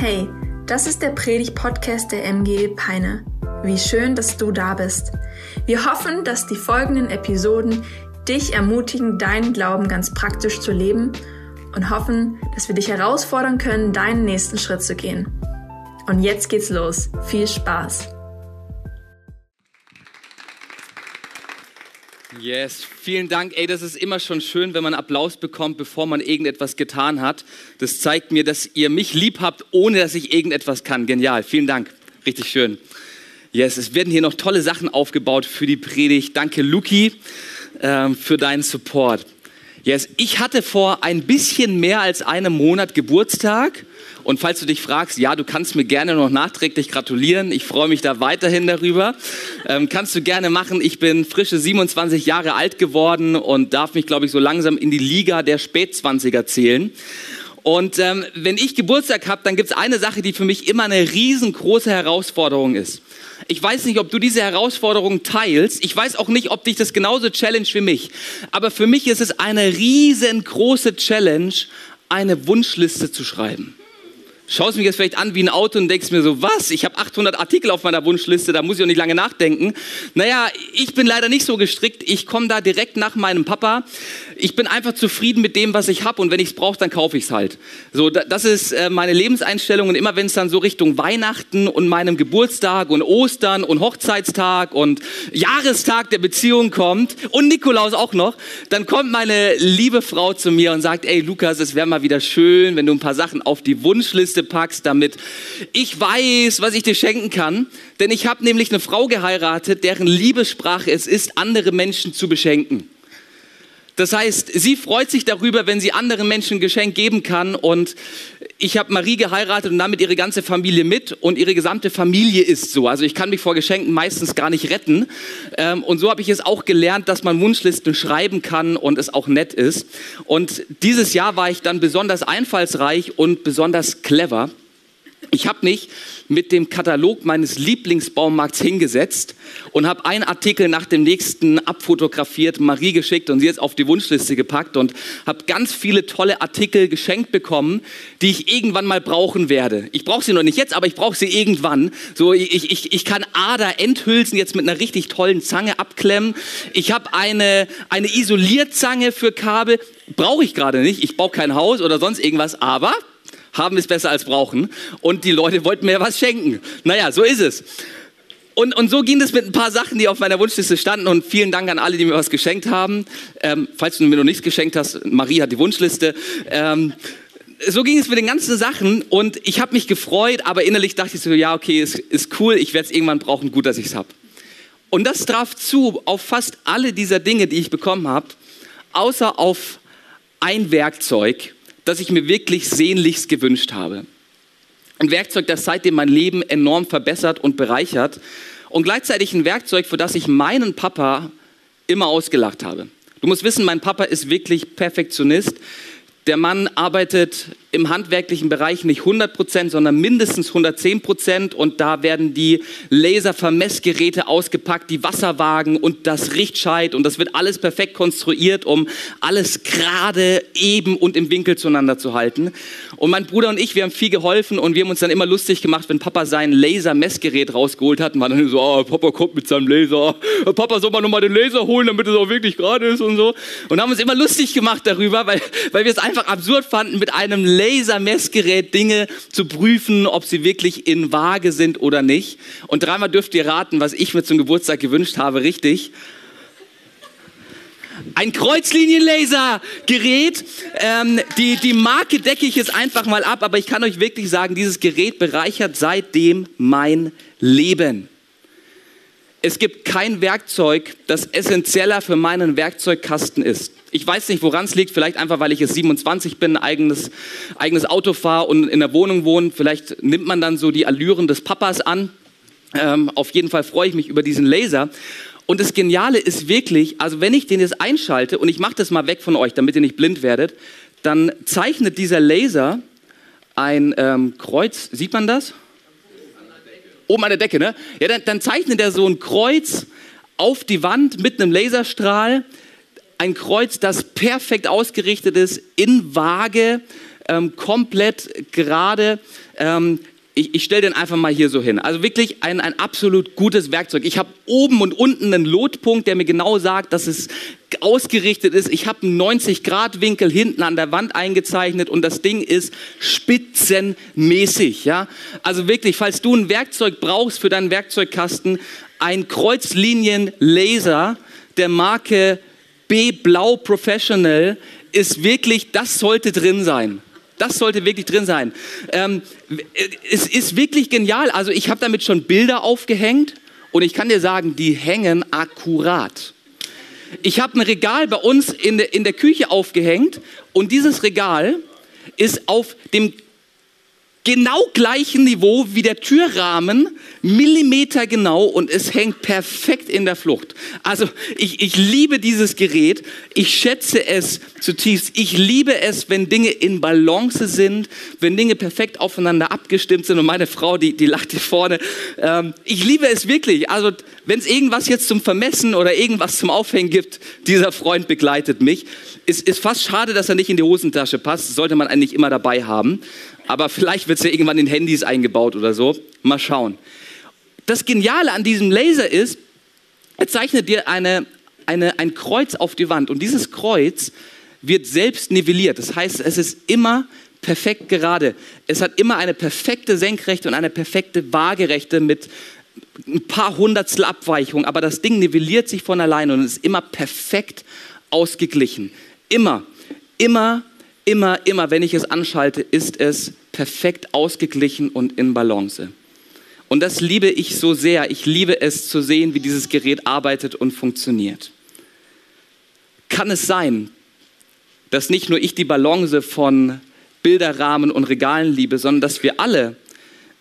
Hey, das ist der Predig-Podcast der MG Peine. Wie schön, dass du da bist. Wir hoffen, dass die folgenden Episoden dich ermutigen, deinen Glauben ganz praktisch zu leben und hoffen, dass wir dich herausfordern können, deinen nächsten Schritt zu gehen. Und jetzt geht's los. Viel Spaß! Yes, vielen Dank. Ey, das ist immer schon schön, wenn man Applaus bekommt, bevor man irgendetwas getan hat. Das zeigt mir, dass ihr mich lieb habt, ohne dass ich irgendetwas kann. Genial, vielen Dank. Richtig schön. Yes, es werden hier noch tolle Sachen aufgebaut für die Predigt. Danke, Luki, ähm, für deinen Support. Yes, ich hatte vor ein bisschen mehr als einem Monat Geburtstag und falls du dich fragst, ja, du kannst mir gerne noch nachträglich gratulieren. Ich freue mich da weiterhin darüber. Ähm, kannst du gerne machen. Ich bin frische 27 Jahre alt geworden und darf mich, glaube ich, so langsam in die Liga der Spätzwanziger zählen. Und ähm, wenn ich Geburtstag habe, dann gibt es eine Sache, die für mich immer eine riesengroße Herausforderung ist. Ich weiß nicht, ob du diese Herausforderung teilst. Ich weiß auch nicht, ob dich das genauso challenge wie mich. Aber für mich ist es eine riesengroße Challenge, eine Wunschliste zu schreiben schaust mich jetzt vielleicht an wie ein Auto und denkst mir so, was? Ich habe 800 Artikel auf meiner Wunschliste, da muss ich auch nicht lange nachdenken. Naja, ich bin leider nicht so gestrickt. Ich komme da direkt nach meinem Papa. Ich bin einfach zufrieden mit dem, was ich habe und wenn ich es brauche, dann kaufe ich es halt. So, das ist äh, meine Lebenseinstellung und immer wenn es dann so Richtung Weihnachten und meinem Geburtstag und Ostern und Hochzeitstag und Jahrestag der Beziehung kommt und Nikolaus auch noch, dann kommt meine liebe Frau zu mir und sagt, ey Lukas, es wäre mal wieder schön, wenn du ein paar Sachen auf die Wunschliste Liste packst, damit ich weiß, was ich dir schenken kann. Denn ich habe nämlich eine Frau geheiratet, deren Liebessprache es ist, andere Menschen zu beschenken. Das heißt, sie freut sich darüber, wenn sie anderen Menschen ein Geschenk geben kann. Und ich habe Marie geheiratet und damit ihre ganze Familie mit. Und ihre gesamte Familie ist so. Also ich kann mich vor Geschenken meistens gar nicht retten. Ähm, und so habe ich es auch gelernt, dass man Wunschlisten schreiben kann und es auch nett ist. Und dieses Jahr war ich dann besonders einfallsreich und besonders clever. Ich habe mich mit dem Katalog meines Lieblingsbaumarkts hingesetzt und habe einen Artikel nach dem nächsten abfotografiert, Marie geschickt und sie jetzt auf die Wunschliste gepackt und habe ganz viele tolle Artikel geschenkt bekommen, die ich irgendwann mal brauchen werde. Ich brauche sie noch nicht jetzt, aber ich brauche sie irgendwann. So, ich, ich, ich kann Ader Endhülsen jetzt mit einer richtig tollen Zange abklemmen. Ich habe eine, eine Isolierzange für Kabel. Brauche ich gerade nicht. Ich baue kein Haus oder sonst irgendwas, aber haben ist besser als brauchen. Und die Leute wollten mir was schenken. Naja, so ist es. Und, und so ging es mit ein paar Sachen, die auf meiner Wunschliste standen. Und vielen Dank an alle, die mir was geschenkt haben. Ähm, falls du mir noch nichts geschenkt hast, Marie hat die Wunschliste. Ähm, so ging es mit den ganzen Sachen und ich habe mich gefreut, aber innerlich dachte ich so, ja, okay, ist, ist cool, ich werde es irgendwann brauchen, gut, dass ich es habe. Und das traf zu auf fast alle dieser Dinge, die ich bekommen habe, außer auf ein Werkzeug, das ich mir wirklich sehnlichst gewünscht habe. Ein Werkzeug, das seitdem mein Leben enorm verbessert und bereichert und gleichzeitig ein Werkzeug, für das ich meinen Papa immer ausgelacht habe. Du musst wissen, mein Papa ist wirklich Perfektionist. Der Mann arbeitet im handwerklichen Bereich nicht 100 Prozent, sondern mindestens 110 Prozent. Und da werden die Laservermessgeräte ausgepackt, die Wasserwagen und das Richtscheit. Und das wird alles perfekt konstruiert, um alles gerade, eben und im Winkel zueinander zu halten. Und mein Bruder und ich, wir haben viel geholfen und wir haben uns dann immer lustig gemacht, wenn Papa sein Lasermessgerät rausgeholt hat. Und waren dann so, oh, Papa kommt mit seinem Laser. Papa soll mal nochmal den Laser holen, damit es auch wirklich gerade ist und so. Und haben uns immer lustig gemacht darüber, weil, weil wir es einfach absurd fanden, mit einem Lasermessgerät Dinge zu prüfen, ob sie wirklich in Waage sind oder nicht. Und dreimal dürft ihr raten, was ich mir zum Geburtstag gewünscht habe, richtig. Ein Kreuzlinienlasergerät. Ähm, die, die Marke decke ich jetzt einfach mal ab, aber ich kann euch wirklich sagen, dieses Gerät bereichert seitdem mein Leben. Es gibt kein Werkzeug, das essentieller für meinen Werkzeugkasten ist. Ich weiß nicht, woran es liegt. Vielleicht einfach, weil ich jetzt 27 bin, eigenes, eigenes Auto fahre und in der Wohnung wohne. Vielleicht nimmt man dann so die Allüren des Papas an. Ähm, auf jeden Fall freue ich mich über diesen Laser. Und das Geniale ist wirklich, also wenn ich den jetzt einschalte und ich mache das mal weg von euch, damit ihr nicht blind werdet, dann zeichnet dieser Laser ein ähm, Kreuz. Sieht man das? Oben an der Decke, ne? Ja, dann, dann zeichnet er so ein Kreuz auf die Wand mit einem Laserstrahl ein Kreuz, das perfekt ausgerichtet ist, in Waage, ähm, komplett gerade. Ähm, ich, ich stelle den einfach mal hier so hin. Also wirklich ein, ein absolut gutes Werkzeug. Ich habe oben und unten einen Lotpunkt, der mir genau sagt, dass es ausgerichtet ist. Ich habe einen 90-Grad-Winkel hinten an der Wand eingezeichnet und das Ding ist spitzenmäßig. Ja? Also wirklich, falls du ein Werkzeug brauchst für deinen Werkzeugkasten, ein Kreuzlinien-Laser der Marke B Blau Professional ist wirklich, das sollte drin sein. Das sollte wirklich drin sein. Ähm, es ist wirklich genial. Also ich habe damit schon Bilder aufgehängt und ich kann dir sagen, die hängen akkurat. Ich habe ein Regal bei uns in der, in der Küche aufgehängt und dieses Regal ist auf dem genau gleichen Niveau wie der Türrahmen, Millimeter genau und es hängt perfekt in der Flucht. Also ich, ich liebe dieses Gerät, ich schätze es zutiefst. Ich liebe es, wenn Dinge in Balance sind, wenn Dinge perfekt aufeinander abgestimmt sind und meine Frau, die, die lacht hier vorne. Ähm, ich liebe es wirklich. Also wenn es irgendwas jetzt zum Vermessen oder irgendwas zum Aufhängen gibt, dieser Freund begleitet mich. Es ist fast schade, dass er nicht in die Hosentasche passt. sollte man eigentlich immer dabei haben aber vielleicht wird es ja irgendwann in Handys eingebaut oder so. Mal schauen. Das Geniale an diesem Laser ist, er zeichnet dir eine, eine, ein Kreuz auf die Wand und dieses Kreuz wird selbst nivelliert. Das heißt, es ist immer perfekt gerade. Es hat immer eine perfekte Senkrechte und eine perfekte Waagerechte mit ein paar Hundertstel Abweichung, aber das Ding nivelliert sich von alleine und ist immer perfekt ausgeglichen. Immer, immer, immer, immer, wenn ich es anschalte, ist es perfekt ausgeglichen und in Balance. Und das liebe ich so sehr. Ich liebe es zu sehen, wie dieses Gerät arbeitet und funktioniert. Kann es sein, dass nicht nur ich die Balance von Bilderrahmen und Regalen liebe, sondern dass wir alle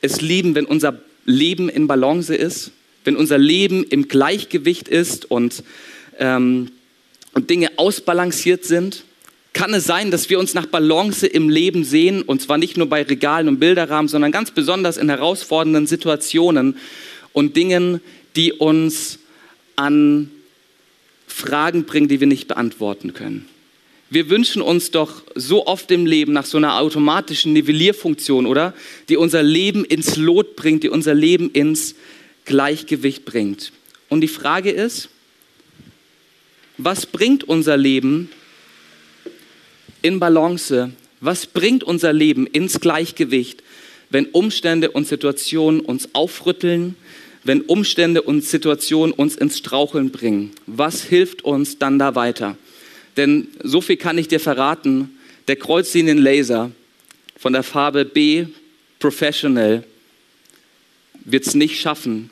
es lieben, wenn unser Leben in Balance ist, wenn unser Leben im Gleichgewicht ist und, ähm, und Dinge ausbalanciert sind? Kann es sein, dass wir uns nach Balance im Leben sehen, und zwar nicht nur bei Regalen und Bilderrahmen, sondern ganz besonders in herausfordernden Situationen und Dingen, die uns an Fragen bringen, die wir nicht beantworten können. Wir wünschen uns doch so oft im Leben nach so einer automatischen Nivellierfunktion, oder? Die unser Leben ins Lot bringt, die unser Leben ins Gleichgewicht bringt. Und die Frage ist, was bringt unser Leben, in Balance? Was bringt unser Leben ins Gleichgewicht, wenn Umstände und Situationen uns aufrütteln, wenn Umstände und Situationen uns ins Straucheln bringen? Was hilft uns dann da weiter? Denn so viel kann ich dir verraten, der Kreuzlinienlaser von der Farbe B Professional wird es nicht schaffen.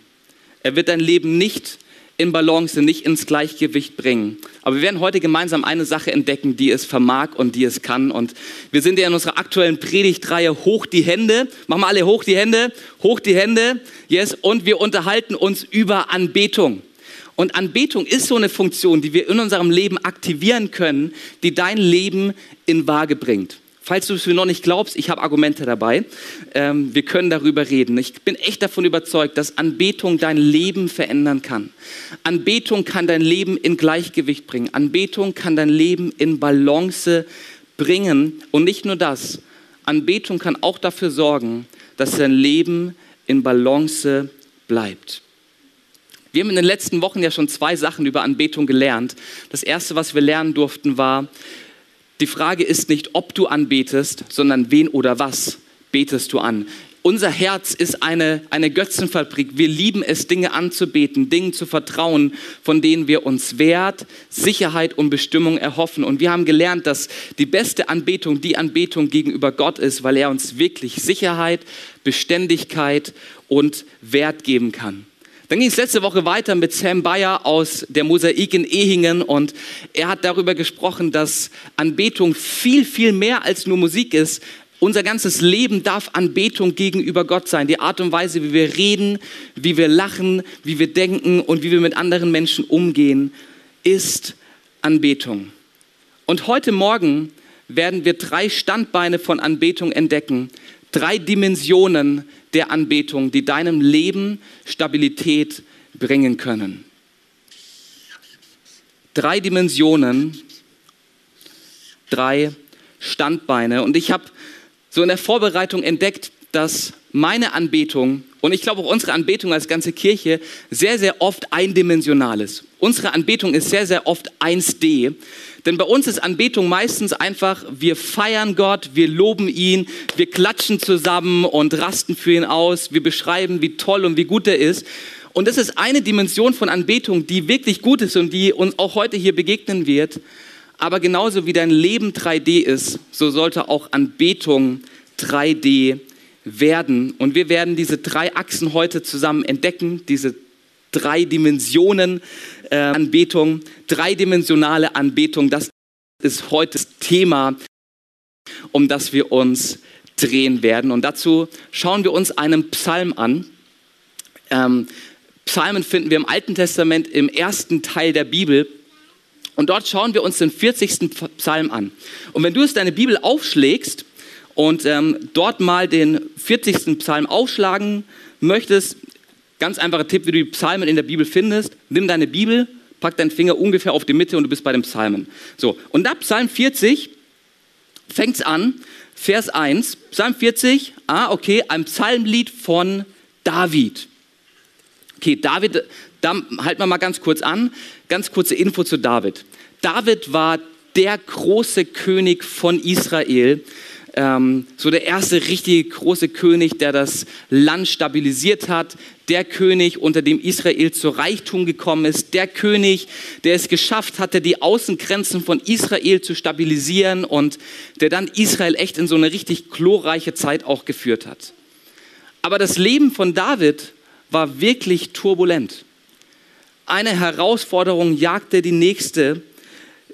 Er wird dein Leben nicht in Balance, nicht ins Gleichgewicht bringen. Aber wir werden heute gemeinsam eine Sache entdecken, die es vermag und die es kann. Und wir sind ja in unserer aktuellen Predigtreihe Hoch die Hände. Machen wir alle hoch die Hände, hoch die Hände. Yes. Und wir unterhalten uns über Anbetung. Und Anbetung ist so eine Funktion, die wir in unserem Leben aktivieren können, die dein Leben in Waage bringt. Falls du es mir noch nicht glaubst, ich habe Argumente dabei. Ähm, wir können darüber reden. Ich bin echt davon überzeugt, dass Anbetung dein Leben verändern kann. Anbetung kann dein Leben in Gleichgewicht bringen. Anbetung kann dein Leben in Balance bringen. Und nicht nur das. Anbetung kann auch dafür sorgen, dass dein Leben in Balance bleibt. Wir haben in den letzten Wochen ja schon zwei Sachen über Anbetung gelernt. Das erste, was wir lernen durften, war, die Frage ist nicht, ob du anbetest, sondern wen oder was betest du an. Unser Herz ist eine, eine Götzenfabrik. Wir lieben es, Dinge anzubeten, Dingen zu vertrauen, von denen wir uns Wert, Sicherheit und Bestimmung erhoffen. Und wir haben gelernt, dass die beste Anbetung die Anbetung gegenüber Gott ist, weil er uns wirklich Sicherheit, Beständigkeit und Wert geben kann. Dann ging es letzte Woche weiter mit Sam Bayer aus der Mosaik in Ehingen und er hat darüber gesprochen, dass Anbetung viel, viel mehr als nur Musik ist. Unser ganzes Leben darf Anbetung gegenüber Gott sein. Die Art und Weise, wie wir reden, wie wir lachen, wie wir denken und wie wir mit anderen Menschen umgehen, ist Anbetung. Und heute Morgen werden wir drei Standbeine von Anbetung entdecken, drei Dimensionen der Anbetung, die deinem Leben Stabilität bringen können. Drei Dimensionen, drei Standbeine. Und ich habe so in der Vorbereitung entdeckt, dass meine Anbetung und ich glaube auch unsere Anbetung als ganze Kirche sehr, sehr oft eindimensional ist. Unsere Anbetung ist sehr, sehr oft 1D. Denn bei uns ist Anbetung meistens einfach, wir feiern Gott, wir loben ihn, wir klatschen zusammen und rasten für ihn aus, wir beschreiben, wie toll und wie gut er ist. Und das ist eine Dimension von Anbetung, die wirklich gut ist und die uns auch heute hier begegnen wird. Aber genauso wie dein Leben 3D ist, so sollte auch Anbetung 3D werden. Und wir werden diese drei Achsen heute zusammen entdecken, diese drei Dimensionen äh, Anbetung, dreidimensionale Anbetung. Das ist heute das Thema, um das wir uns drehen werden. Und dazu schauen wir uns einen Psalm an. Ähm, Psalmen finden wir im Alten Testament im ersten Teil der Bibel. Und dort schauen wir uns den 40. Psalm an. Und wenn du es deine Bibel aufschlägst und ähm, dort mal den 40. Psalm aufschlagen möchtest, ganz einfacher Tipp, wie du die Psalmen in der Bibel findest, nimm deine Bibel, pack deinen Finger ungefähr auf die Mitte und du bist bei den Psalmen. So, und da Psalm 40 fängt es an, Vers 1, Psalm 40, ah, okay, ein Psalmlied von David. Okay, David, da halten wir mal ganz kurz an. Ganz kurze Info zu David. David war der große König von Israel. Ähm, so der erste richtige große König, der das Land stabilisiert hat. Der König, unter dem Israel zu Reichtum gekommen ist. Der König, der es geschafft hatte, die Außengrenzen von Israel zu stabilisieren und der dann Israel echt in so eine richtig glorreiche Zeit auch geführt hat. Aber das Leben von David war wirklich turbulent. Eine Herausforderung jagte die nächste.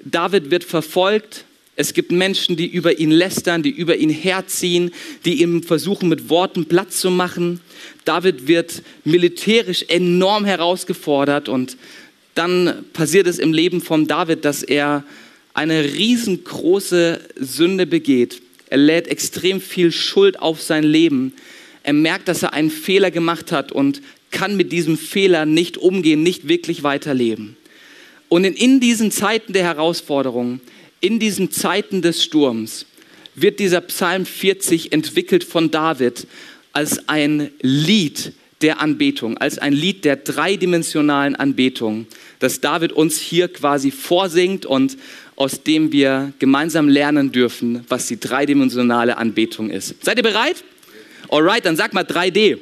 David wird verfolgt. Es gibt Menschen, die über ihn lästern, die über ihn herziehen, die ihm versuchen, mit Worten Platz zu machen. David wird militärisch enorm herausgefordert und dann passiert es im Leben von David, dass er eine riesengroße Sünde begeht. Er lädt extrem viel Schuld auf sein Leben. Er merkt, dass er einen Fehler gemacht hat und kann mit diesem Fehler nicht umgehen, nicht wirklich weiterleben. Und in, diesen Zeiten der Herausforderung, in diesen Zeiten des Sturms, wird dieser Psalm 40 entwickelt von David als ein Lied der Anbetung, als ein Lied der dreidimensionalen Anbetung, das David uns hier quasi vorsingt und aus dem wir gemeinsam lernen dürfen, was die dreidimensionale Anbetung ist. Seid ihr bereit? Alright, dann sag mal 3D. 3D.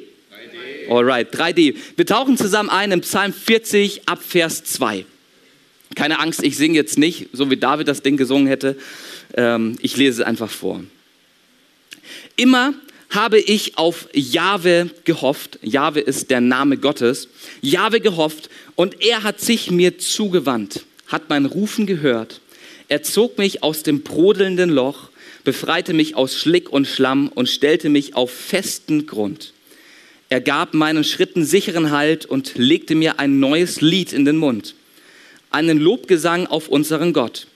Alright, 3D. Wir tauchen zusammen ein im Psalm 40 ab Vers 2. Keine Angst, ich singe jetzt nicht, so wie David das Ding gesungen hätte. Ähm, ich lese es einfach vor. Immer habe ich auf Jahwe gehofft. Jahwe ist der Name Gottes. Jahwe gehofft und er hat sich mir zugewandt, hat mein Rufen gehört. Er zog mich aus dem brodelnden Loch befreite mich aus Schlick und Schlamm und stellte mich auf festen Grund. Er gab meinen Schritten sicheren Halt und legte mir ein neues Lied in den Mund, einen Lobgesang auf unseren Gott.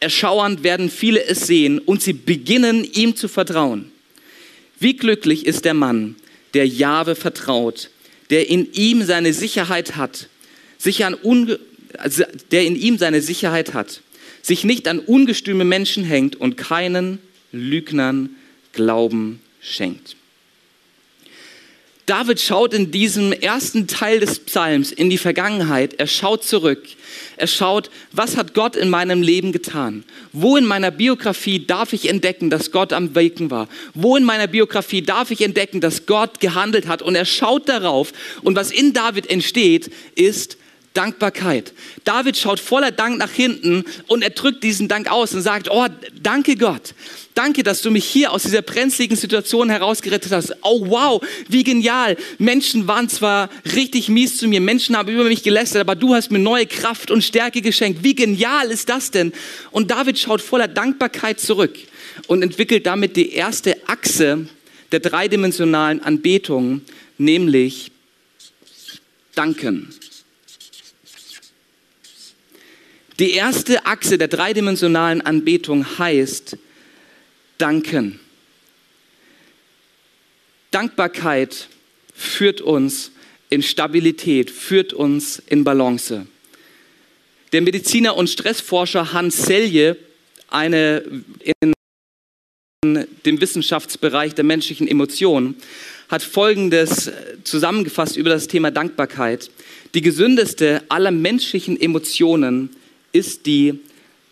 Erschauernd werden viele es sehen und sie beginnen ihm zu vertrauen. Wie glücklich ist der Mann, der Jahwe vertraut, der in ihm seine Sicherheit hat, sich an also der in ihm seine Sicherheit hat sich nicht an ungestüme Menschen hängt und keinen Lügnern Glauben schenkt. David schaut in diesem ersten Teil des Psalms in die Vergangenheit. Er schaut zurück. Er schaut, was hat Gott in meinem Leben getan? Wo in meiner Biografie darf ich entdecken, dass Gott am Wirken war? Wo in meiner Biografie darf ich entdecken, dass Gott gehandelt hat? Und er schaut darauf. Und was in David entsteht, ist Dankbarkeit. David schaut voller Dank nach hinten und er drückt diesen Dank aus und sagt, oh, danke Gott. Danke, dass du mich hier aus dieser brenzligen Situation herausgerettet hast. Oh wow, wie genial. Menschen waren zwar richtig mies zu mir, Menschen haben über mich gelästert, aber du hast mir neue Kraft und Stärke geschenkt. Wie genial ist das denn? Und David schaut voller Dankbarkeit zurück und entwickelt damit die erste Achse der dreidimensionalen Anbetung, nämlich Danken. Die erste Achse der dreidimensionalen Anbetung heißt Danken. Dankbarkeit führt uns in Stabilität, führt uns in Balance. Der Mediziner und Stressforscher Hans Selye, eine in dem Wissenschaftsbereich der menschlichen Emotionen, hat Folgendes zusammengefasst über das Thema Dankbarkeit. Die gesündeste aller menschlichen Emotionen ist die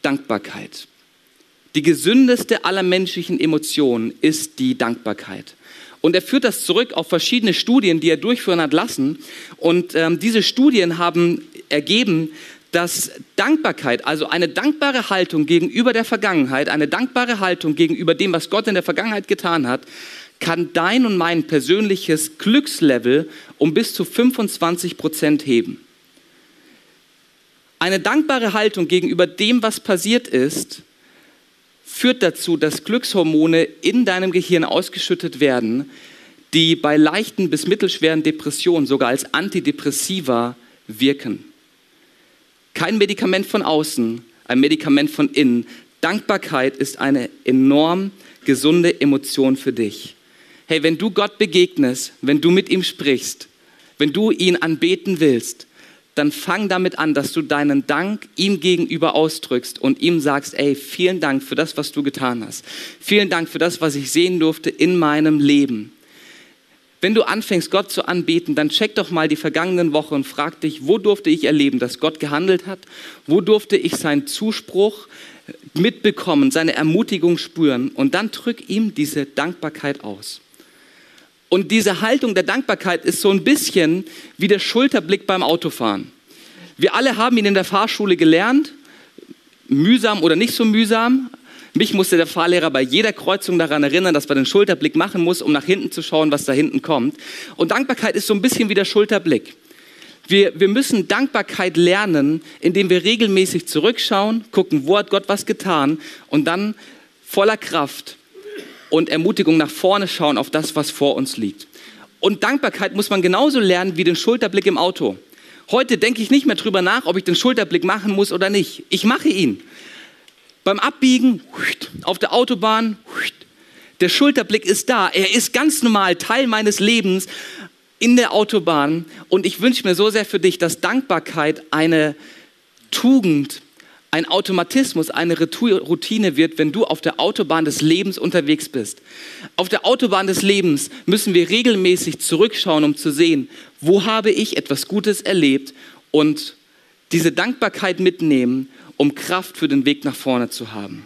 Dankbarkeit. Die gesündeste aller menschlichen Emotionen ist die Dankbarkeit. Und er führt das zurück auf verschiedene Studien, die er durchführen hat lassen. Und ähm, diese Studien haben ergeben, dass Dankbarkeit, also eine dankbare Haltung gegenüber der Vergangenheit, eine dankbare Haltung gegenüber dem, was Gott in der Vergangenheit getan hat, kann dein und mein persönliches Glückslevel um bis zu 25 Prozent heben. Eine dankbare Haltung gegenüber dem, was passiert ist, führt dazu, dass Glückshormone in deinem Gehirn ausgeschüttet werden, die bei leichten bis mittelschweren Depressionen sogar als Antidepressiva wirken. Kein Medikament von außen, ein Medikament von innen. Dankbarkeit ist eine enorm gesunde Emotion für dich. Hey, wenn du Gott begegnest, wenn du mit ihm sprichst, wenn du ihn anbeten willst, dann fang damit an, dass du deinen Dank ihm gegenüber ausdrückst und ihm sagst, ey, vielen Dank für das, was du getan hast. Vielen Dank für das, was ich sehen durfte in meinem Leben. Wenn du anfängst, Gott zu anbeten, dann check doch mal die vergangenen Wochen und frag dich, wo durfte ich erleben, dass Gott gehandelt hat? Wo durfte ich seinen Zuspruch mitbekommen, seine Ermutigung spüren? Und dann drück ihm diese Dankbarkeit aus. Und diese Haltung der Dankbarkeit ist so ein bisschen wie der Schulterblick beim Autofahren. Wir alle haben ihn in der Fahrschule gelernt, mühsam oder nicht so mühsam. Mich musste der Fahrlehrer bei jeder Kreuzung daran erinnern, dass man den Schulterblick machen muss, um nach hinten zu schauen, was da hinten kommt. Und Dankbarkeit ist so ein bisschen wie der Schulterblick. Wir, wir müssen Dankbarkeit lernen, indem wir regelmäßig zurückschauen, gucken, wo hat Gott was getan und dann voller Kraft und Ermutigung nach vorne schauen auf das, was vor uns liegt. Und Dankbarkeit muss man genauso lernen wie den Schulterblick im Auto. Heute denke ich nicht mehr drüber nach, ob ich den Schulterblick machen muss oder nicht. Ich mache ihn. Beim Abbiegen auf der Autobahn, der Schulterblick ist da. Er ist ganz normal Teil meines Lebens in der Autobahn. Und ich wünsche mir so sehr für dich, dass Dankbarkeit eine Tugend ein Automatismus, eine Routine wird, wenn du auf der Autobahn des Lebens unterwegs bist. Auf der Autobahn des Lebens müssen wir regelmäßig zurückschauen, um zu sehen, wo habe ich etwas Gutes erlebt und diese Dankbarkeit mitnehmen, um Kraft für den Weg nach vorne zu haben.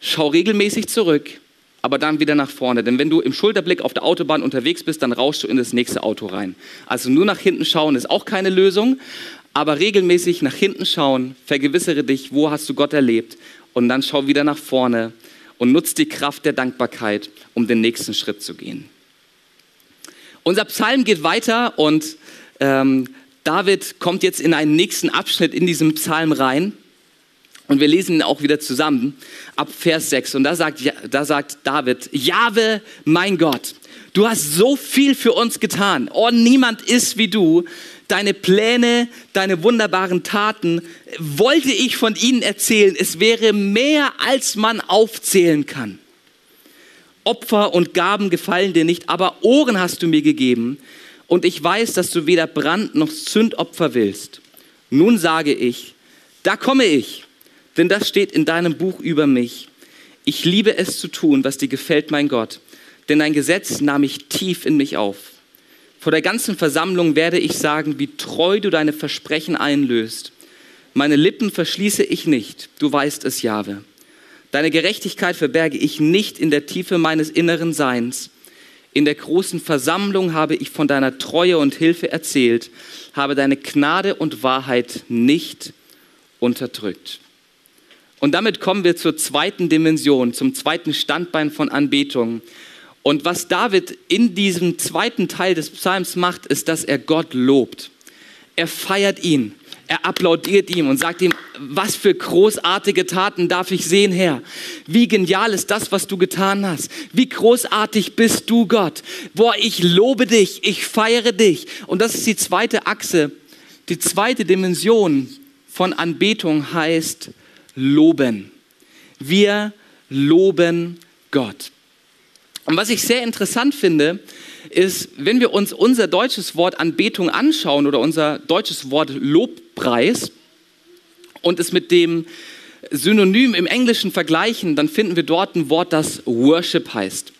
Schau regelmäßig zurück, aber dann wieder nach vorne. Denn wenn du im Schulterblick auf der Autobahn unterwegs bist, dann rauschst du in das nächste Auto rein. Also nur nach hinten schauen ist auch keine Lösung, aber regelmäßig nach hinten schauen, vergewissere dich, wo hast du Gott erlebt und dann schau wieder nach vorne und nutz die Kraft der Dankbarkeit, um den nächsten Schritt zu gehen. Unser Psalm geht weiter und ähm, David kommt jetzt in einen nächsten Abschnitt in diesem Psalm rein. Und wir lesen ihn auch wieder zusammen ab Vers 6. Und da sagt, da sagt David, Jahwe, mein Gott, du hast so viel für uns getan. Oh, niemand ist wie du deine Pläne, deine wunderbaren Taten, wollte ich von ihnen erzählen. Es wäre mehr, als man aufzählen kann. Opfer und Gaben gefallen dir nicht, aber Ohren hast du mir gegeben. Und ich weiß, dass du weder Brand noch Sündopfer willst. Nun sage ich, da komme ich, denn das steht in deinem Buch über mich. Ich liebe es zu tun, was dir gefällt, mein Gott, denn dein Gesetz nahm ich tief in mich auf. Vor der ganzen Versammlung werde ich sagen, wie treu du deine Versprechen einlöst. Meine Lippen verschließe ich nicht, du weißt es, Jahwe. Deine Gerechtigkeit verberge ich nicht in der Tiefe meines inneren Seins. In der großen Versammlung habe ich von deiner Treue und Hilfe erzählt, habe deine Gnade und Wahrheit nicht unterdrückt. Und damit kommen wir zur zweiten Dimension, zum zweiten Standbein von Anbetung. Und was David in diesem zweiten Teil des Psalms macht, ist, dass er Gott lobt. Er feiert ihn. Er applaudiert ihm und sagt ihm, was für großartige Taten darf ich sehen, Herr? Wie genial ist das, was du getan hast? Wie großartig bist du, Gott? Boah, ich lobe dich, ich feiere dich. Und das ist die zweite Achse. Die zweite Dimension von Anbetung heißt loben. Wir loben Gott. Und was ich sehr interessant finde, ist, wenn wir uns unser deutsches Wort Anbetung anschauen oder unser deutsches Wort Lobpreis und es mit dem Synonym im Englischen vergleichen, dann finden wir dort ein Wort, das Worship heißt.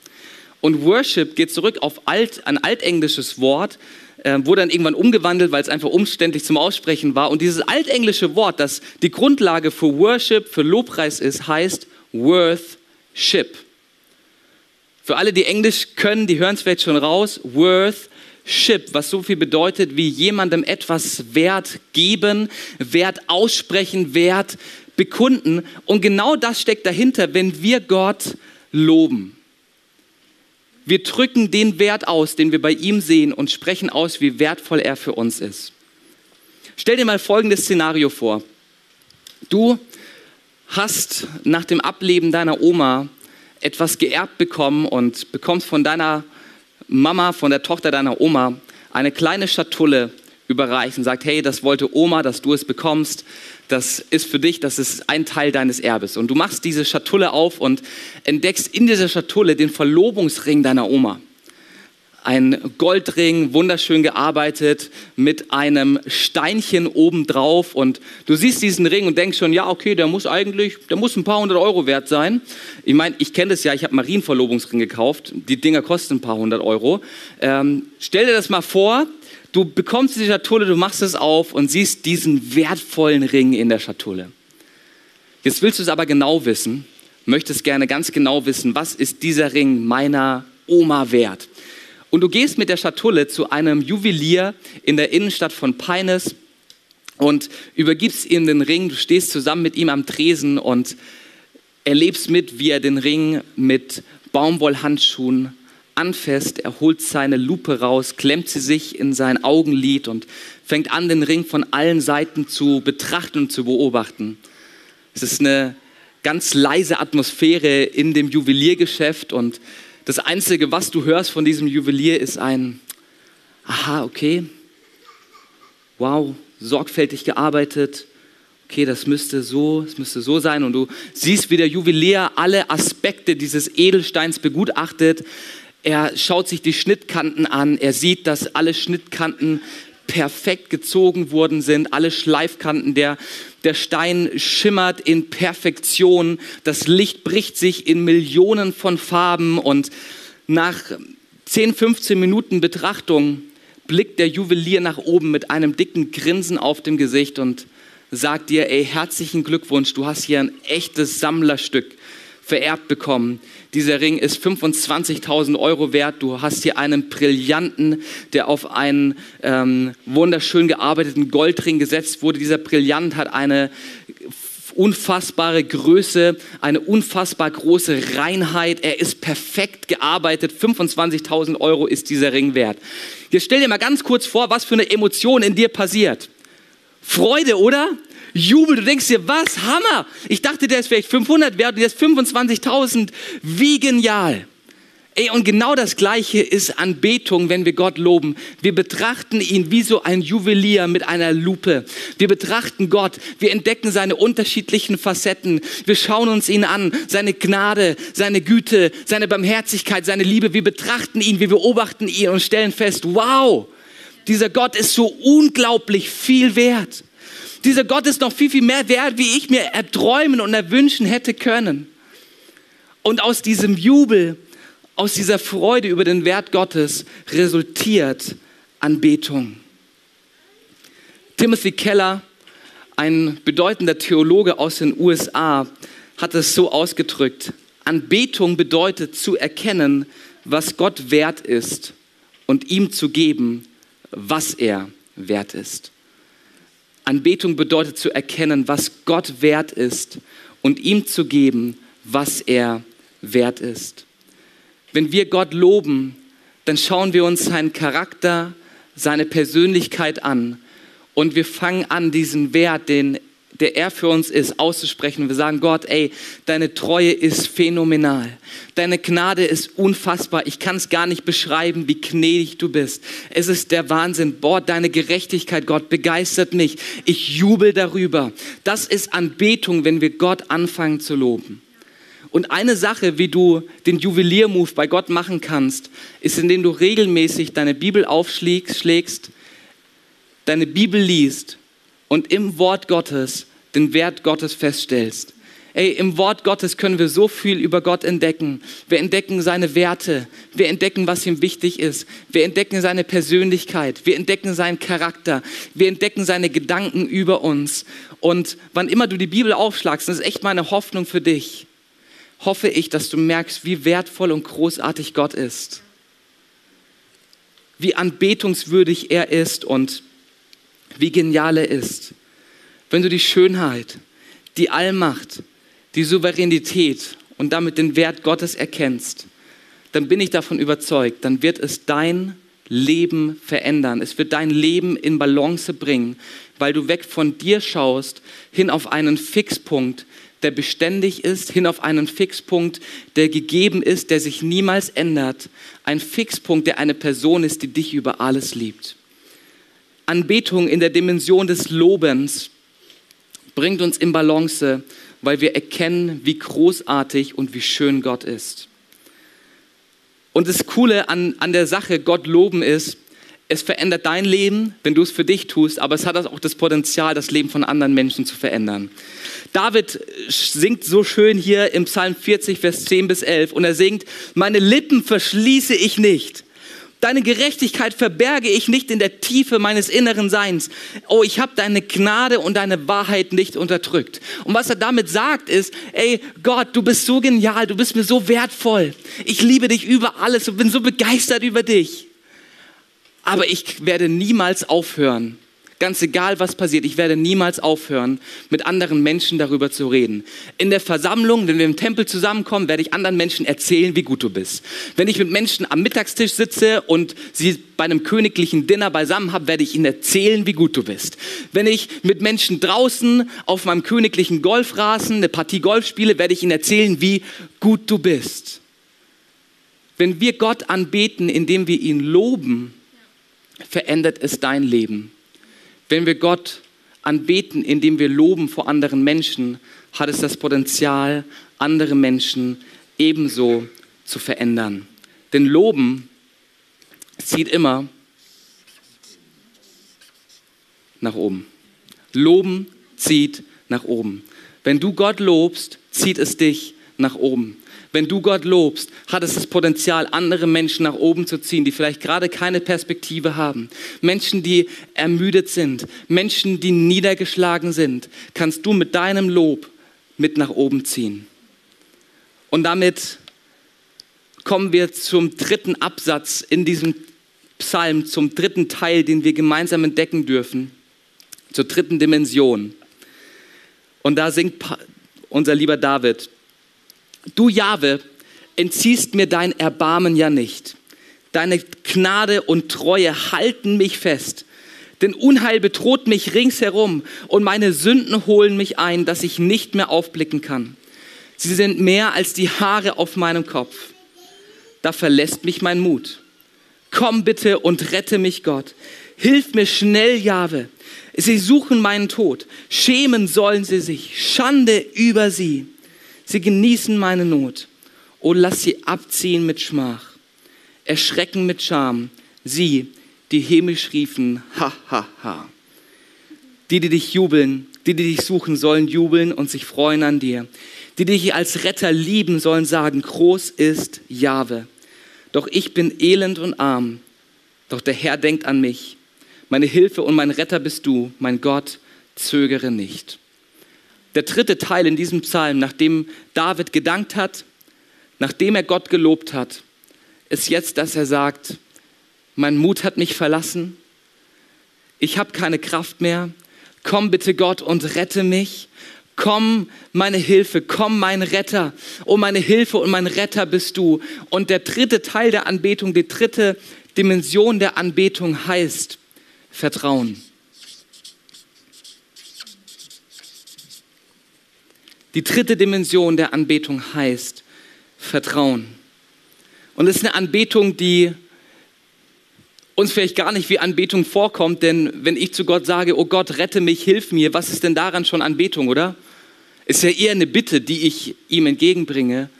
Und Worship geht zurück auf alt, ein altenglisches Wort, äh, wurde dann irgendwann umgewandelt, weil es einfach umständlich zum Aussprechen war. Und dieses altenglische Wort, das die Grundlage für Worship, für Lobpreis ist, heißt Worthship. Für alle, die Englisch können, die hören es vielleicht schon raus, Worthship, was so viel bedeutet wie jemandem etwas Wert geben, Wert aussprechen, Wert bekunden. Und genau das steckt dahinter, wenn wir Gott loben. Wir drücken den Wert aus, den wir bei ihm sehen und sprechen aus, wie wertvoll er für uns ist. Stell dir mal folgendes Szenario vor. Du hast nach dem Ableben deiner Oma etwas geerbt bekommen und bekommst von deiner Mama, von der Tochter deiner Oma eine kleine Schatulle überreicht und sagt, hey, das wollte Oma, dass du es bekommst das ist für dich, das ist ein Teil deines Erbes. Und du machst diese Schatulle auf und entdeckst in dieser Schatulle den Verlobungsring deiner Oma. Ein Goldring, wunderschön gearbeitet, mit einem Steinchen obendrauf. Und du siehst diesen Ring und denkst schon, ja, okay, der muss eigentlich, der muss ein paar hundert Euro wert sein. Ich meine, ich kenne das ja, ich habe Marienverlobungsring gekauft. Die Dinger kosten ein paar hundert Euro. Ähm, stell dir das mal vor, Du bekommst die Schatulle, du machst es auf und siehst diesen wertvollen Ring in der Schatulle. Jetzt willst du es aber genau wissen, möchtest gerne ganz genau wissen, was ist dieser Ring meiner Oma wert? Und du gehst mit der Schatulle zu einem Juwelier in der Innenstadt von Peines und übergibst ihm den Ring. Du stehst zusammen mit ihm am Tresen und erlebst mit, wie er den Ring mit Baumwollhandschuhen anfasst, er holt seine Lupe raus, klemmt sie sich in sein Augenlid und fängt an, den Ring von allen Seiten zu betrachten und zu beobachten. Es ist eine ganz leise Atmosphäre in dem Juweliergeschäft und das Einzige, was du hörst von diesem Juwelier, ist ein, aha, okay, wow, sorgfältig gearbeitet, okay, das müsste so, es müsste so sein und du siehst, wie der Juwelier alle Aspekte dieses Edelsteins begutachtet. Er schaut sich die Schnittkanten an. Er sieht, dass alle Schnittkanten perfekt gezogen worden sind, alle Schleifkanten, der, der Stein schimmert in Perfektion, das Licht bricht sich in Millionen von Farben und nach 10, 15 Minuten Betrachtung blickt der Juwelier nach oben mit einem dicken Grinsen auf dem Gesicht und sagt dir, ey, herzlichen Glückwunsch, du hast hier ein echtes Sammlerstück vererbt bekommen. Dieser Ring ist 25.000 Euro wert. Du hast hier einen Brillanten, der auf einen ähm, wunderschön gearbeiteten Goldring gesetzt wurde. Dieser Brillant hat eine unfassbare Größe, eine unfassbar große Reinheit. Er ist perfekt gearbeitet. 25.000 Euro ist dieser Ring wert. Jetzt stell dir mal ganz kurz vor, was für eine Emotion in dir passiert. Freude, oder? Jubel. Du denkst dir, was? Hammer. Ich dachte, der ist vielleicht 500 wert und jetzt 25.000. Wie genial. Ey, und genau das Gleiche ist Anbetung, wenn wir Gott loben. Wir betrachten ihn wie so ein Juwelier mit einer Lupe. Wir betrachten Gott. Wir entdecken seine unterschiedlichen Facetten. Wir schauen uns ihn an. Seine Gnade, seine Güte, seine Barmherzigkeit, seine Liebe. Wir betrachten ihn. Wir beobachten ihn und stellen fest, wow, dieser Gott ist so unglaublich viel wert. Dieser Gott ist noch viel, viel mehr wert, wie ich mir erträumen und erwünschen hätte können. Und aus diesem Jubel, aus dieser Freude über den Wert Gottes resultiert Anbetung. Timothy Keller, ein bedeutender Theologe aus den USA, hat es so ausgedrückt. Anbetung bedeutet zu erkennen, was Gott wert ist und ihm zu geben, was er wert ist. Anbetung bedeutet zu erkennen, was Gott wert ist und ihm zu geben, was er wert ist. Wenn wir Gott loben, dann schauen wir uns seinen Charakter, seine Persönlichkeit an und wir fangen an, diesen Wert, den der er für uns ist, auszusprechen. Wir sagen, Gott, ey, deine Treue ist phänomenal. Deine Gnade ist unfassbar. Ich kann es gar nicht beschreiben, wie gnädig du bist. Es ist der Wahnsinn. Boah, deine Gerechtigkeit, Gott, begeistert mich. Ich jubel darüber. Das ist Anbetung, wenn wir Gott anfangen zu loben. Und eine Sache, wie du den Juweliermove bei Gott machen kannst, ist, indem du regelmäßig deine Bibel aufschlägst, deine Bibel liest und im Wort Gottes den Wert Gottes feststellst. Ey, im Wort Gottes können wir so viel über Gott entdecken. Wir entdecken seine Werte. Wir entdecken, was ihm wichtig ist. Wir entdecken seine Persönlichkeit. Wir entdecken seinen Charakter. Wir entdecken seine Gedanken über uns. Und wann immer du die Bibel aufschlagst, das ist echt meine Hoffnung für dich, hoffe ich, dass du merkst, wie wertvoll und großartig Gott ist. Wie anbetungswürdig er ist und wie genial er ist. Wenn du die Schönheit, die Allmacht, die Souveränität und damit den Wert Gottes erkennst, dann bin ich davon überzeugt, dann wird es dein Leben verändern. Es wird dein Leben in Balance bringen, weil du weg von dir schaust, hin auf einen Fixpunkt, der beständig ist, hin auf einen Fixpunkt, der gegeben ist, der sich niemals ändert. Ein Fixpunkt, der eine Person ist, die dich über alles liebt. Anbetung in der Dimension des Lobens bringt uns in Balance weil wir erkennen, wie großartig und wie schön Gott ist. Und das Coole an, an der Sache, Gott loben ist, es verändert dein Leben, wenn du es für dich tust, aber es hat auch das Potenzial, das Leben von anderen Menschen zu verändern. David singt so schön hier im Psalm 40, Vers 10 bis 11 und er singt, meine Lippen verschließe ich nicht Deine Gerechtigkeit verberge ich nicht in der Tiefe meines inneren Seins. Oh, ich habe deine Gnade und deine Wahrheit nicht unterdrückt. Und was er damit sagt ist, ey Gott, du bist so genial, du bist mir so wertvoll. Ich liebe dich über alles und bin so begeistert über dich. Aber ich werde niemals aufhören, Ganz egal, was passiert, ich werde niemals aufhören, mit anderen Menschen darüber zu reden. In der Versammlung, wenn wir im Tempel zusammenkommen, werde ich anderen Menschen erzählen, wie gut du bist. Wenn ich mit Menschen am Mittagstisch sitze und sie bei einem königlichen Dinner beisammen habe, werde ich ihnen erzählen, wie gut du bist. Wenn ich mit Menschen draußen auf meinem königlichen Golfrasen eine Partie Golf spiele, werde ich ihnen erzählen, wie gut du bist. Wenn wir Gott anbeten, indem wir ihn loben, verändert es dein Leben. Wenn wir Gott anbeten, indem wir loben vor anderen Menschen, hat es das Potenzial, andere Menschen ebenso zu verändern. Denn Loben zieht immer nach oben. Loben zieht nach oben. Wenn du Gott lobst, zieht es dich nach oben. Wenn du Gott lobst, hat es das Potenzial, andere Menschen nach oben zu ziehen, die vielleicht gerade keine Perspektive haben. Menschen, die ermüdet sind, Menschen, die niedergeschlagen sind, kannst du mit deinem Lob mit nach oben ziehen. Und damit kommen wir zum dritten Absatz in diesem Psalm, zum dritten Teil, den wir gemeinsam entdecken dürfen, zur dritten Dimension. Und da singt unser lieber David, Du, Jahwe, entziehst mir dein Erbarmen ja nicht. Deine Gnade und Treue halten mich fest. Denn Unheil bedroht mich ringsherum und meine Sünden holen mich ein, dass ich nicht mehr aufblicken kann. Sie sind mehr als die Haare auf meinem Kopf. Da verlässt mich mein Mut. Komm bitte und rette mich, Gott. Hilf mir schnell, Jahwe. Sie suchen meinen Tod. Schämen sollen sie sich. Schande über sie. Sie genießen meine Not. Oh, lass sie abziehen mit Schmach, erschrecken mit Scham. Sie, die hämisch riefen, ha, ha, ha. Die, die dich jubeln, die, die dich suchen, sollen jubeln und sich freuen an dir. Die, die dich als Retter lieben, sollen sagen, groß ist Jahwe. Doch ich bin elend und arm. Doch der Herr denkt an mich. Meine Hilfe und mein Retter bist du, mein Gott, zögere nicht der dritte Teil in diesem Psalm, nachdem David gedankt hat, nachdem er Gott gelobt hat, ist jetzt, dass er sagt, mein Mut hat mich verlassen, ich habe keine Kraft mehr, komm bitte Gott und rette mich. Komm, meine Hilfe, komm, mein Retter. Oh, meine Hilfe und mein Retter bist du. Und der dritte Teil der Anbetung, die dritte Dimension der Anbetung heißt Vertrauen. Die dritte Dimension der Anbetung heißt Vertrauen. Und es ist eine Anbetung, die uns vielleicht gar nicht wie Anbetung vorkommt, denn wenn ich zu Gott sage, oh Gott, rette mich, hilf mir, was ist denn daran schon Anbetung, oder? Ist ja eher eine Bitte, die ich ihm entgegenbringe.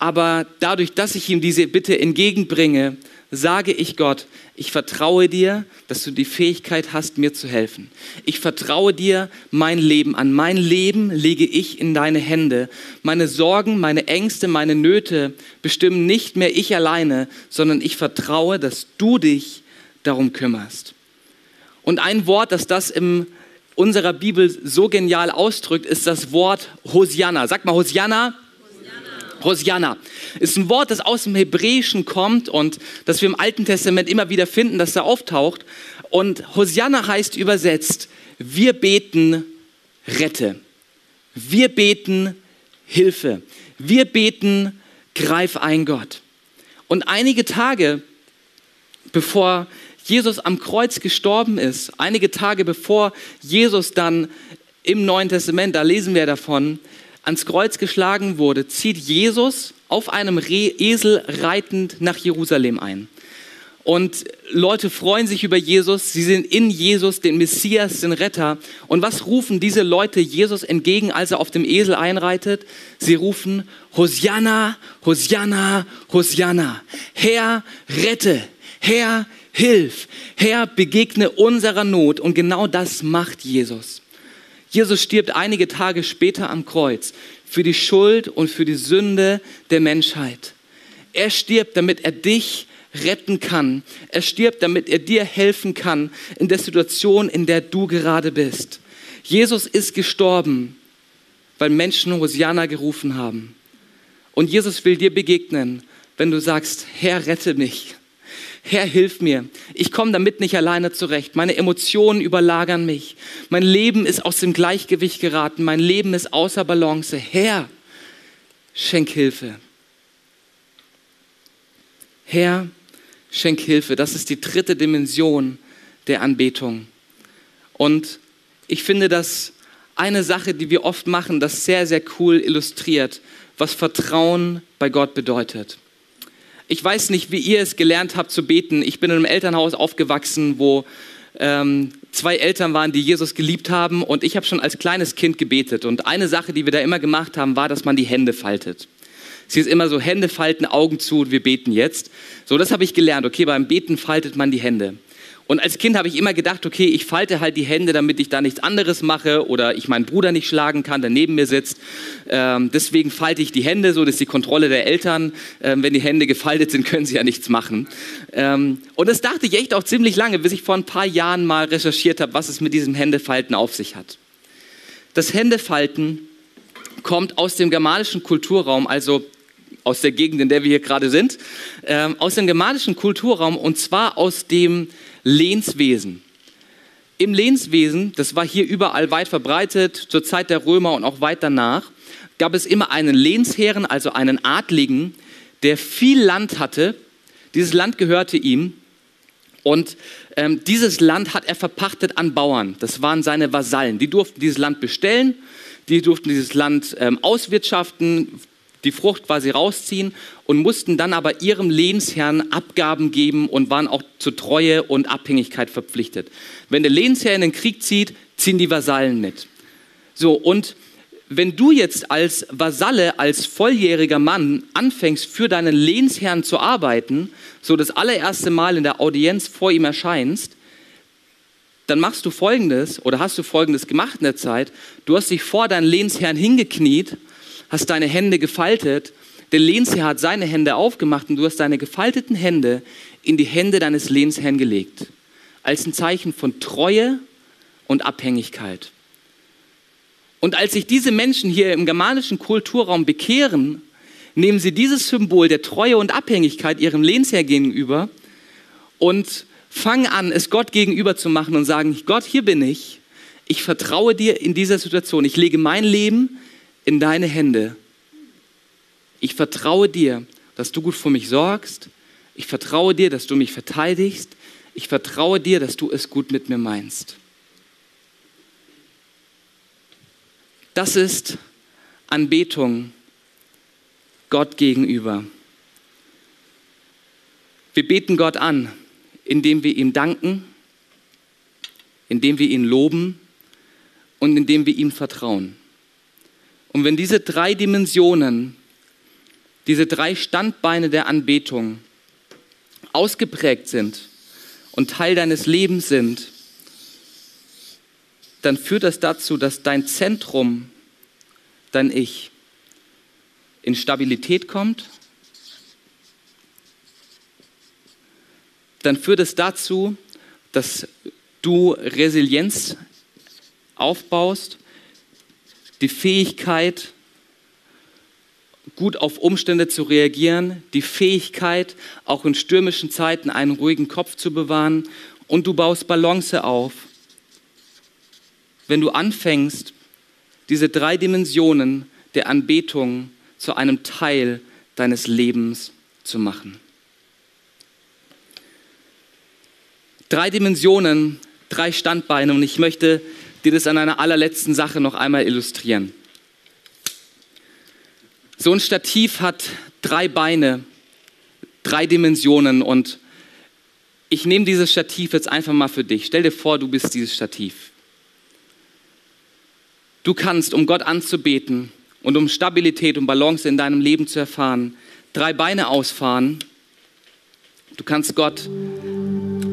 Aber dadurch, dass ich ihm diese Bitte entgegenbringe, sage ich Gott, ich vertraue dir, dass du die Fähigkeit hast, mir zu helfen. Ich vertraue dir mein Leben an. Mein Leben lege ich in deine Hände. Meine Sorgen, meine Ängste, meine Nöte bestimmen nicht mehr ich alleine, sondern ich vertraue, dass du dich darum kümmerst. Und ein Wort, das das in unserer Bibel so genial ausdrückt, ist das Wort Hosianna. Sag mal Hosianna. Hosianna ist ein Wort, das aus dem Hebräischen kommt und das wir im Alten Testament immer wieder finden, dass da auftaucht. Und Hosianna heißt übersetzt, wir beten, rette. Wir beten, Hilfe. Wir beten, greif ein Gott. Und einige Tage bevor Jesus am Kreuz gestorben ist, einige Tage bevor Jesus dann im Neuen Testament, da lesen wir davon, ans Kreuz geschlagen wurde, zieht Jesus auf einem Esel reitend nach Jerusalem ein. Und Leute freuen sich über Jesus, sie sind in Jesus, den Messias, den Retter. Und was rufen diese Leute Jesus entgegen, als er auf dem Esel einreitet? Sie rufen, Hosianna, Hosianna, Hosianna. Herr, rette, Herr, hilf, Herr, begegne unserer Not. Und genau das macht Jesus. Jesus stirbt einige Tage später am Kreuz für die Schuld und für die Sünde der Menschheit. Er stirbt, damit er dich retten kann. Er stirbt, damit er dir helfen kann in der Situation, in der du gerade bist. Jesus ist gestorben, weil Menschen Hosianna gerufen haben. Und Jesus will dir begegnen, wenn du sagst, Herr, rette mich. Herr, hilf mir. Ich komme damit nicht alleine zurecht. Meine Emotionen überlagern mich. Mein Leben ist aus dem Gleichgewicht geraten. Mein Leben ist außer Balance. Herr, schenk Hilfe. Herr, schenk Hilfe. Das ist die dritte Dimension der Anbetung. Und ich finde, dass eine Sache, die wir oft machen, das sehr, sehr cool illustriert, was Vertrauen bei Gott bedeutet. Ich weiß nicht, wie ihr es gelernt habt zu beten. Ich bin in einem Elternhaus aufgewachsen, wo ähm, zwei Eltern waren, die Jesus geliebt haben und ich habe schon als kleines Kind gebetet. Und eine Sache, die wir da immer gemacht haben, war, dass man die Hände faltet. Sie ist immer so Hände falten, Augen zu und wir beten jetzt. So, das habe ich gelernt. Okay, beim Beten faltet man die Hände. Und als Kind habe ich immer gedacht, okay, ich falte halt die Hände, damit ich da nichts anderes mache oder ich meinen Bruder nicht schlagen kann, der neben mir sitzt. Ähm, deswegen falte ich die Hände, so das ist die Kontrolle der Eltern. Ähm, wenn die Hände gefaltet sind, können sie ja nichts machen. Ähm, und das dachte ich echt auch ziemlich lange, bis ich vor ein paar Jahren mal recherchiert habe, was es mit diesem Händefalten auf sich hat. Das Händefalten kommt aus dem germanischen Kulturraum, also aus der Gegend, in der wir hier gerade sind, ähm, aus dem germanischen Kulturraum und zwar aus dem Lehnswesen. Im Lehnswesen, das war hier überall weit verbreitet, zur Zeit der Römer und auch weit danach, gab es immer einen Lehnsherren, also einen Adligen, der viel Land hatte. Dieses Land gehörte ihm und ähm, dieses Land hat er verpachtet an Bauern. Das waren seine Vasallen. Die durften dieses Land bestellen, die durften dieses Land ähm, auswirtschaften, die Frucht quasi rausziehen und mussten dann aber ihrem Lehnsherrn Abgaben geben und waren auch zu Treue und Abhängigkeit verpflichtet. Wenn der Lehnsherr in den Krieg zieht, ziehen die Vasallen mit. So, und wenn du jetzt als Vasalle, als volljähriger Mann anfängst, für deinen Lehnsherrn zu arbeiten, so das allererste Mal in der Audienz vor ihm erscheinst, dann machst du Folgendes oder hast du Folgendes gemacht in der Zeit. Du hast dich vor deinen Lehnsherrn hingekniet hast deine Hände gefaltet, der Lehnsherr hat seine Hände aufgemacht und du hast deine gefalteten Hände in die Hände deines Lehnsherrn gelegt. Als ein Zeichen von Treue und Abhängigkeit. Und als sich diese Menschen hier im germanischen Kulturraum bekehren, nehmen sie dieses Symbol der Treue und Abhängigkeit ihrem Lehnsherr gegenüber und fangen an, es Gott gegenüber zu machen und sagen, Gott, hier bin ich. Ich vertraue dir in dieser Situation. Ich lege mein Leben in deine Hände. Ich vertraue dir, dass du gut für mich sorgst. Ich vertraue dir, dass du mich verteidigst. Ich vertraue dir, dass du es gut mit mir meinst. Das ist Anbetung Gott gegenüber. Wir beten Gott an, indem wir ihm danken, indem wir ihn loben und indem wir ihm vertrauen. Und wenn diese drei Dimensionen diese drei Standbeine der Anbetung ausgeprägt sind und Teil deines Lebens sind, dann führt das dazu, dass dein Zentrum, dein Ich, in Stabilität kommt. Dann führt es dazu, dass du Resilienz aufbaust, die Fähigkeit, gut auf Umstände zu reagieren, die Fähigkeit, auch in stürmischen Zeiten einen ruhigen Kopf zu bewahren und du baust Balance auf. Wenn du anfängst, diese drei Dimensionen der Anbetung zu einem Teil deines Lebens zu machen. Drei Dimensionen, drei Standbeine und ich möchte dir das an einer allerletzten Sache noch einmal illustrieren. So ein Stativ hat drei Beine, drei Dimensionen und ich nehme dieses Stativ jetzt einfach mal für dich. Stell dir vor, du bist dieses Stativ. Du kannst, um Gott anzubeten und um Stabilität und Balance in deinem Leben zu erfahren, drei Beine ausfahren. Du kannst Gott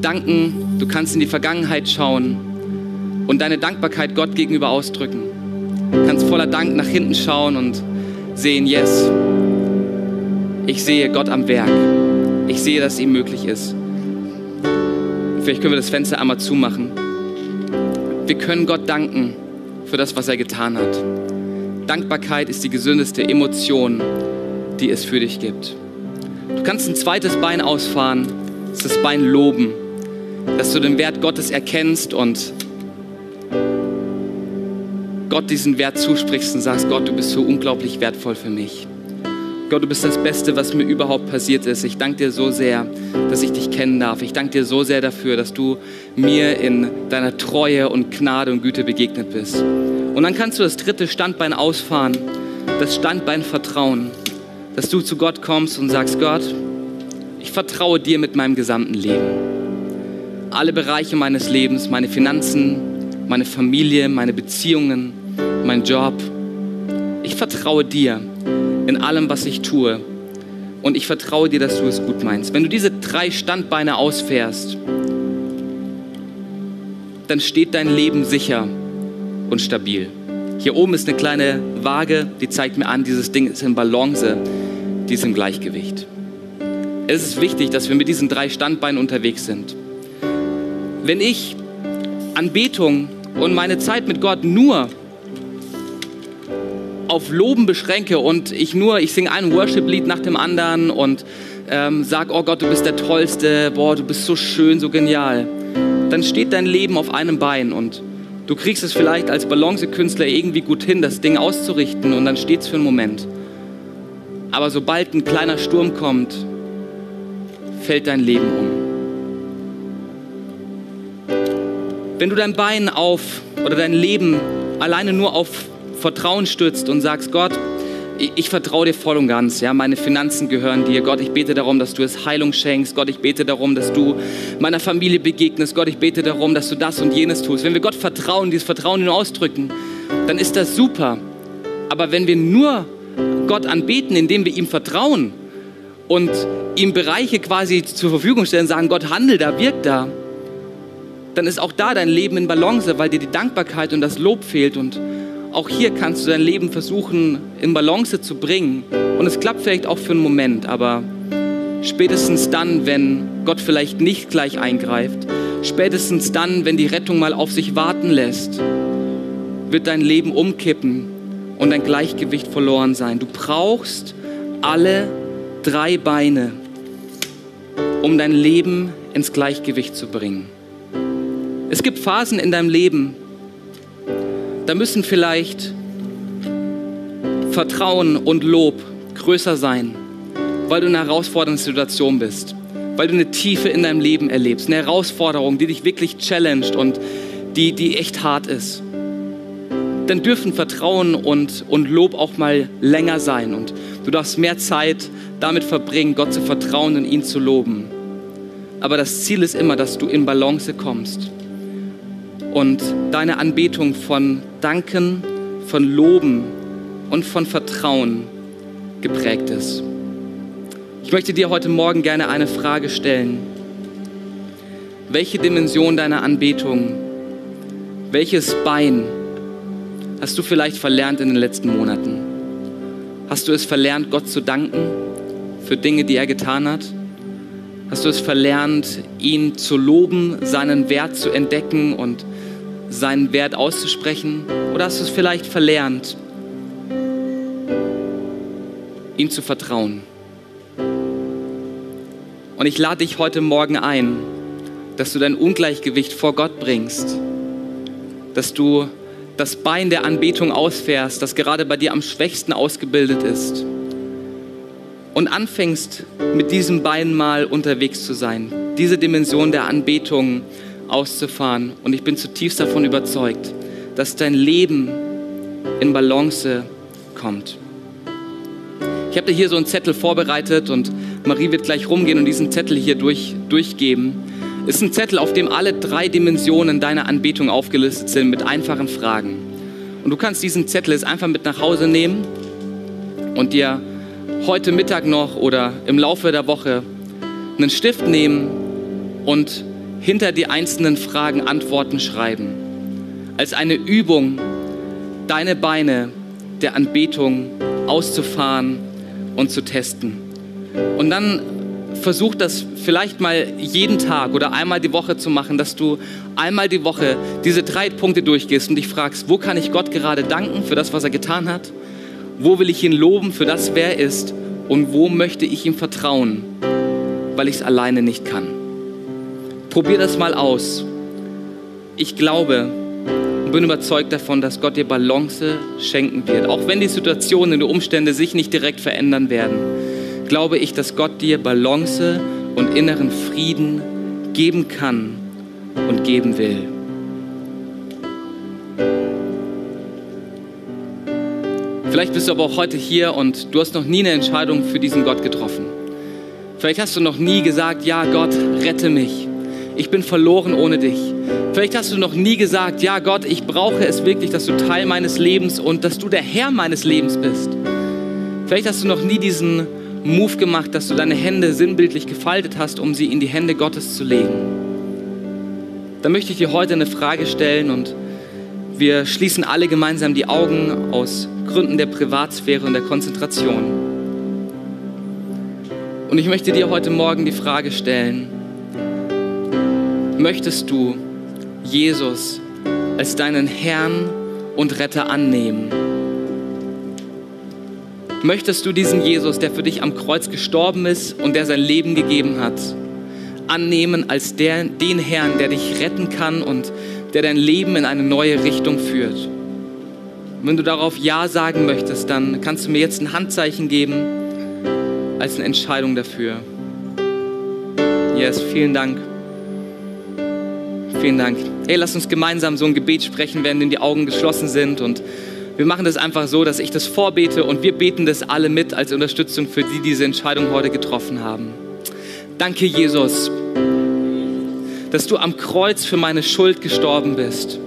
danken, du kannst in die Vergangenheit schauen und deine Dankbarkeit Gott gegenüber ausdrücken. Du kannst voller Dank nach hinten schauen und sehen, yes, ich sehe Gott am Werk. Ich sehe, dass es ihm möglich ist. Vielleicht können wir das Fenster einmal zumachen. Wir können Gott danken für das, was er getan hat. Dankbarkeit ist die gesündeste Emotion, die es für dich gibt. Du kannst ein zweites Bein ausfahren, das Bein loben, dass du den Wert Gottes erkennst und Gott diesen Wert zusprichst und sagst, Gott, du bist so unglaublich wertvoll für mich. Gott, du bist das Beste, was mir überhaupt passiert ist. Ich danke dir so sehr, dass ich dich kennen darf. Ich danke dir so sehr dafür, dass du mir in deiner Treue und Gnade und Güte begegnet bist. Und dann kannst du das dritte Standbein ausfahren, das Standbein Vertrauen, dass du zu Gott kommst und sagst, Gott, ich vertraue dir mit meinem gesamten Leben. Alle Bereiche meines Lebens, meine Finanzen, meine Familie, meine Beziehungen, mein Job. Ich vertraue dir in allem, was ich tue. Und ich vertraue dir, dass du es gut meinst. Wenn du diese drei Standbeine ausfährst, dann steht dein Leben sicher und stabil. Hier oben ist eine kleine Waage, die zeigt mir an, dieses Ding ist in Balance, die ist im Gleichgewicht. Es ist wichtig, dass wir mit diesen drei Standbeinen unterwegs sind. Wenn ich Anbetung und meine Zeit mit Gott nur auf Loben beschränke und ich nur, ich singe ein Worship-Lied nach dem anderen und ähm, sag, oh Gott, du bist der Tollste, boah, du bist so schön, so genial, dann steht dein Leben auf einem Bein und du kriegst es vielleicht als Balancekünstler irgendwie gut hin, das Ding auszurichten und dann steht es für einen Moment. Aber sobald ein kleiner Sturm kommt, fällt dein Leben um. Wenn du dein Bein auf oder dein Leben alleine nur auf Vertrauen stützt und sagst, Gott, ich vertraue dir voll und ganz. Ja, meine Finanzen gehören dir. Gott, ich bete darum, dass du es Heilung schenkst. Gott, ich bete darum, dass du meiner Familie begegnest. Gott, ich bete darum, dass du das und jenes tust. Wenn wir Gott vertrauen, dieses Vertrauen nur ausdrücken, dann ist das super. Aber wenn wir nur Gott anbeten, indem wir ihm vertrauen und ihm Bereiche quasi zur Verfügung stellen, sagen, Gott, handel da, wirk da, dann ist auch da dein Leben in Balance, weil dir die Dankbarkeit und das Lob fehlt. Und auch hier kannst du dein Leben versuchen, in Balance zu bringen. Und es klappt vielleicht auch für einen Moment, aber spätestens dann, wenn Gott vielleicht nicht gleich eingreift, spätestens dann, wenn die Rettung mal auf sich warten lässt, wird dein Leben umkippen und dein Gleichgewicht verloren sein. Du brauchst alle drei Beine, um dein Leben ins Gleichgewicht zu bringen. Es gibt Phasen in deinem Leben, da müssen vielleicht Vertrauen und Lob größer sein, weil du in einer herausfordernden Situation bist, weil du eine Tiefe in deinem Leben erlebst, eine Herausforderung, die dich wirklich challenged und die, die echt hart ist. Dann dürfen Vertrauen und, und Lob auch mal länger sein und du darfst mehr Zeit damit verbringen, Gott zu vertrauen und ihn zu loben. Aber das Ziel ist immer, dass du in Balance kommst und deine Anbetung von Danken, von Loben und von Vertrauen geprägt ist. Ich möchte dir heute Morgen gerne eine Frage stellen. Welche Dimension deiner Anbetung, welches Bein hast du vielleicht verlernt in den letzten Monaten? Hast du es verlernt, Gott zu danken für Dinge, die er getan hat? Hast du es verlernt, ihn zu loben, seinen Wert zu entdecken und seinen Wert auszusprechen? Oder hast du es vielleicht verlernt, ihm zu vertrauen? Und ich lade dich heute Morgen ein, dass du dein Ungleichgewicht vor Gott bringst, dass du das Bein der Anbetung ausfährst, das gerade bei dir am schwächsten ausgebildet ist und anfängst mit diesem Bein mal unterwegs zu sein, diese Dimension der Anbetung auszufahren. Und ich bin zutiefst davon überzeugt, dass dein Leben in Balance kommt. Ich habe dir hier so einen Zettel vorbereitet und Marie wird gleich rumgehen und diesen Zettel hier durch, durchgeben. Es ist ein Zettel, auf dem alle drei Dimensionen deiner Anbetung aufgelistet sind mit einfachen Fragen. Und du kannst diesen Zettel jetzt einfach mit nach Hause nehmen und dir heute Mittag noch oder im Laufe der Woche einen Stift nehmen und hinter die einzelnen Fragen Antworten schreiben. Als eine Übung, deine Beine der Anbetung auszufahren und zu testen. Und dann versuch das vielleicht mal jeden Tag oder einmal die Woche zu machen, dass du einmal die Woche diese drei Punkte durchgehst und dich fragst, wo kann ich Gott gerade danken für das, was er getan hat? Wo will ich ihn loben für das, wer er ist? Und wo möchte ich ihm vertrauen, weil ich es alleine nicht kann? Probier das mal aus. Ich glaube und bin überzeugt davon, dass Gott dir Balance schenken wird. Auch wenn die Situationen, die Umstände sich nicht direkt verändern werden, glaube ich, dass Gott dir Balance und inneren Frieden geben kann und geben will. Vielleicht bist du aber auch heute hier und du hast noch nie eine Entscheidung für diesen Gott getroffen. Vielleicht hast du noch nie gesagt, ja Gott, rette mich. Ich bin verloren ohne dich. Vielleicht hast du noch nie gesagt, ja Gott, ich brauche es wirklich, dass du Teil meines Lebens und dass du der Herr meines Lebens bist. Vielleicht hast du noch nie diesen Move gemacht, dass du deine Hände sinnbildlich gefaltet hast, um sie in die Hände Gottes zu legen. Da möchte ich dir heute eine Frage stellen und wir schließen alle gemeinsam die Augen aus Gründen der Privatsphäre und der Konzentration. Und ich möchte dir heute Morgen die Frage stellen, möchtest du Jesus als deinen Herrn und Retter annehmen? Möchtest du diesen Jesus, der für dich am Kreuz gestorben ist und der sein Leben gegeben hat, annehmen als der, den Herrn, der dich retten kann und der dein Leben in eine neue Richtung führt. Wenn du darauf Ja sagen möchtest, dann kannst du mir jetzt ein Handzeichen geben als eine Entscheidung dafür. Yes, vielen Dank. Vielen Dank. Hey, lass uns gemeinsam so ein Gebet sprechen, während die Augen geschlossen sind. Und wir machen das einfach so, dass ich das vorbete und wir beten das alle mit als Unterstützung für die, die diese Entscheidung heute getroffen haben. Danke, Jesus dass du am Kreuz für meine Schuld gestorben bist.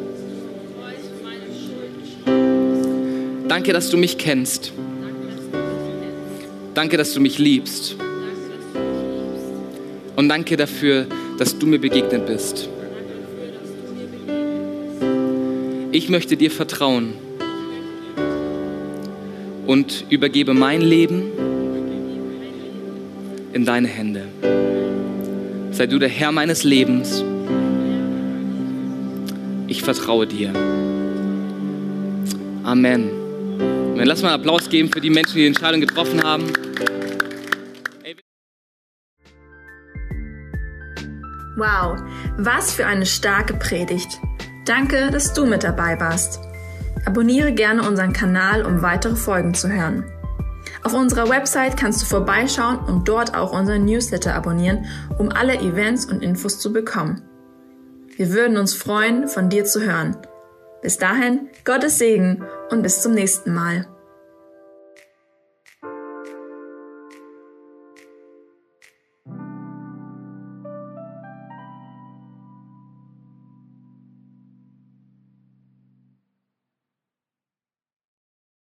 Danke, dass du mich kennst. Danke, dass du mich liebst. Und danke dafür, dass du mir begegnet bist. Ich möchte dir vertrauen und übergebe mein Leben in deine Hände. Sei du der Herr meines Lebens. Ich vertraue dir. Amen. Und lass mal einen Applaus geben für die Menschen, die die Entscheidung getroffen haben. Wow, was für eine starke Predigt. Danke, dass du mit dabei warst. Abonniere gerne unseren Kanal, um weitere Folgen zu hören. Auf unserer Website kannst du vorbeischauen und dort auch unseren Newsletter abonnieren, um alle Events und Infos zu bekommen. Wir würden uns freuen, von dir zu hören. Bis dahin, Gottes Segen und bis zum nächsten Mal.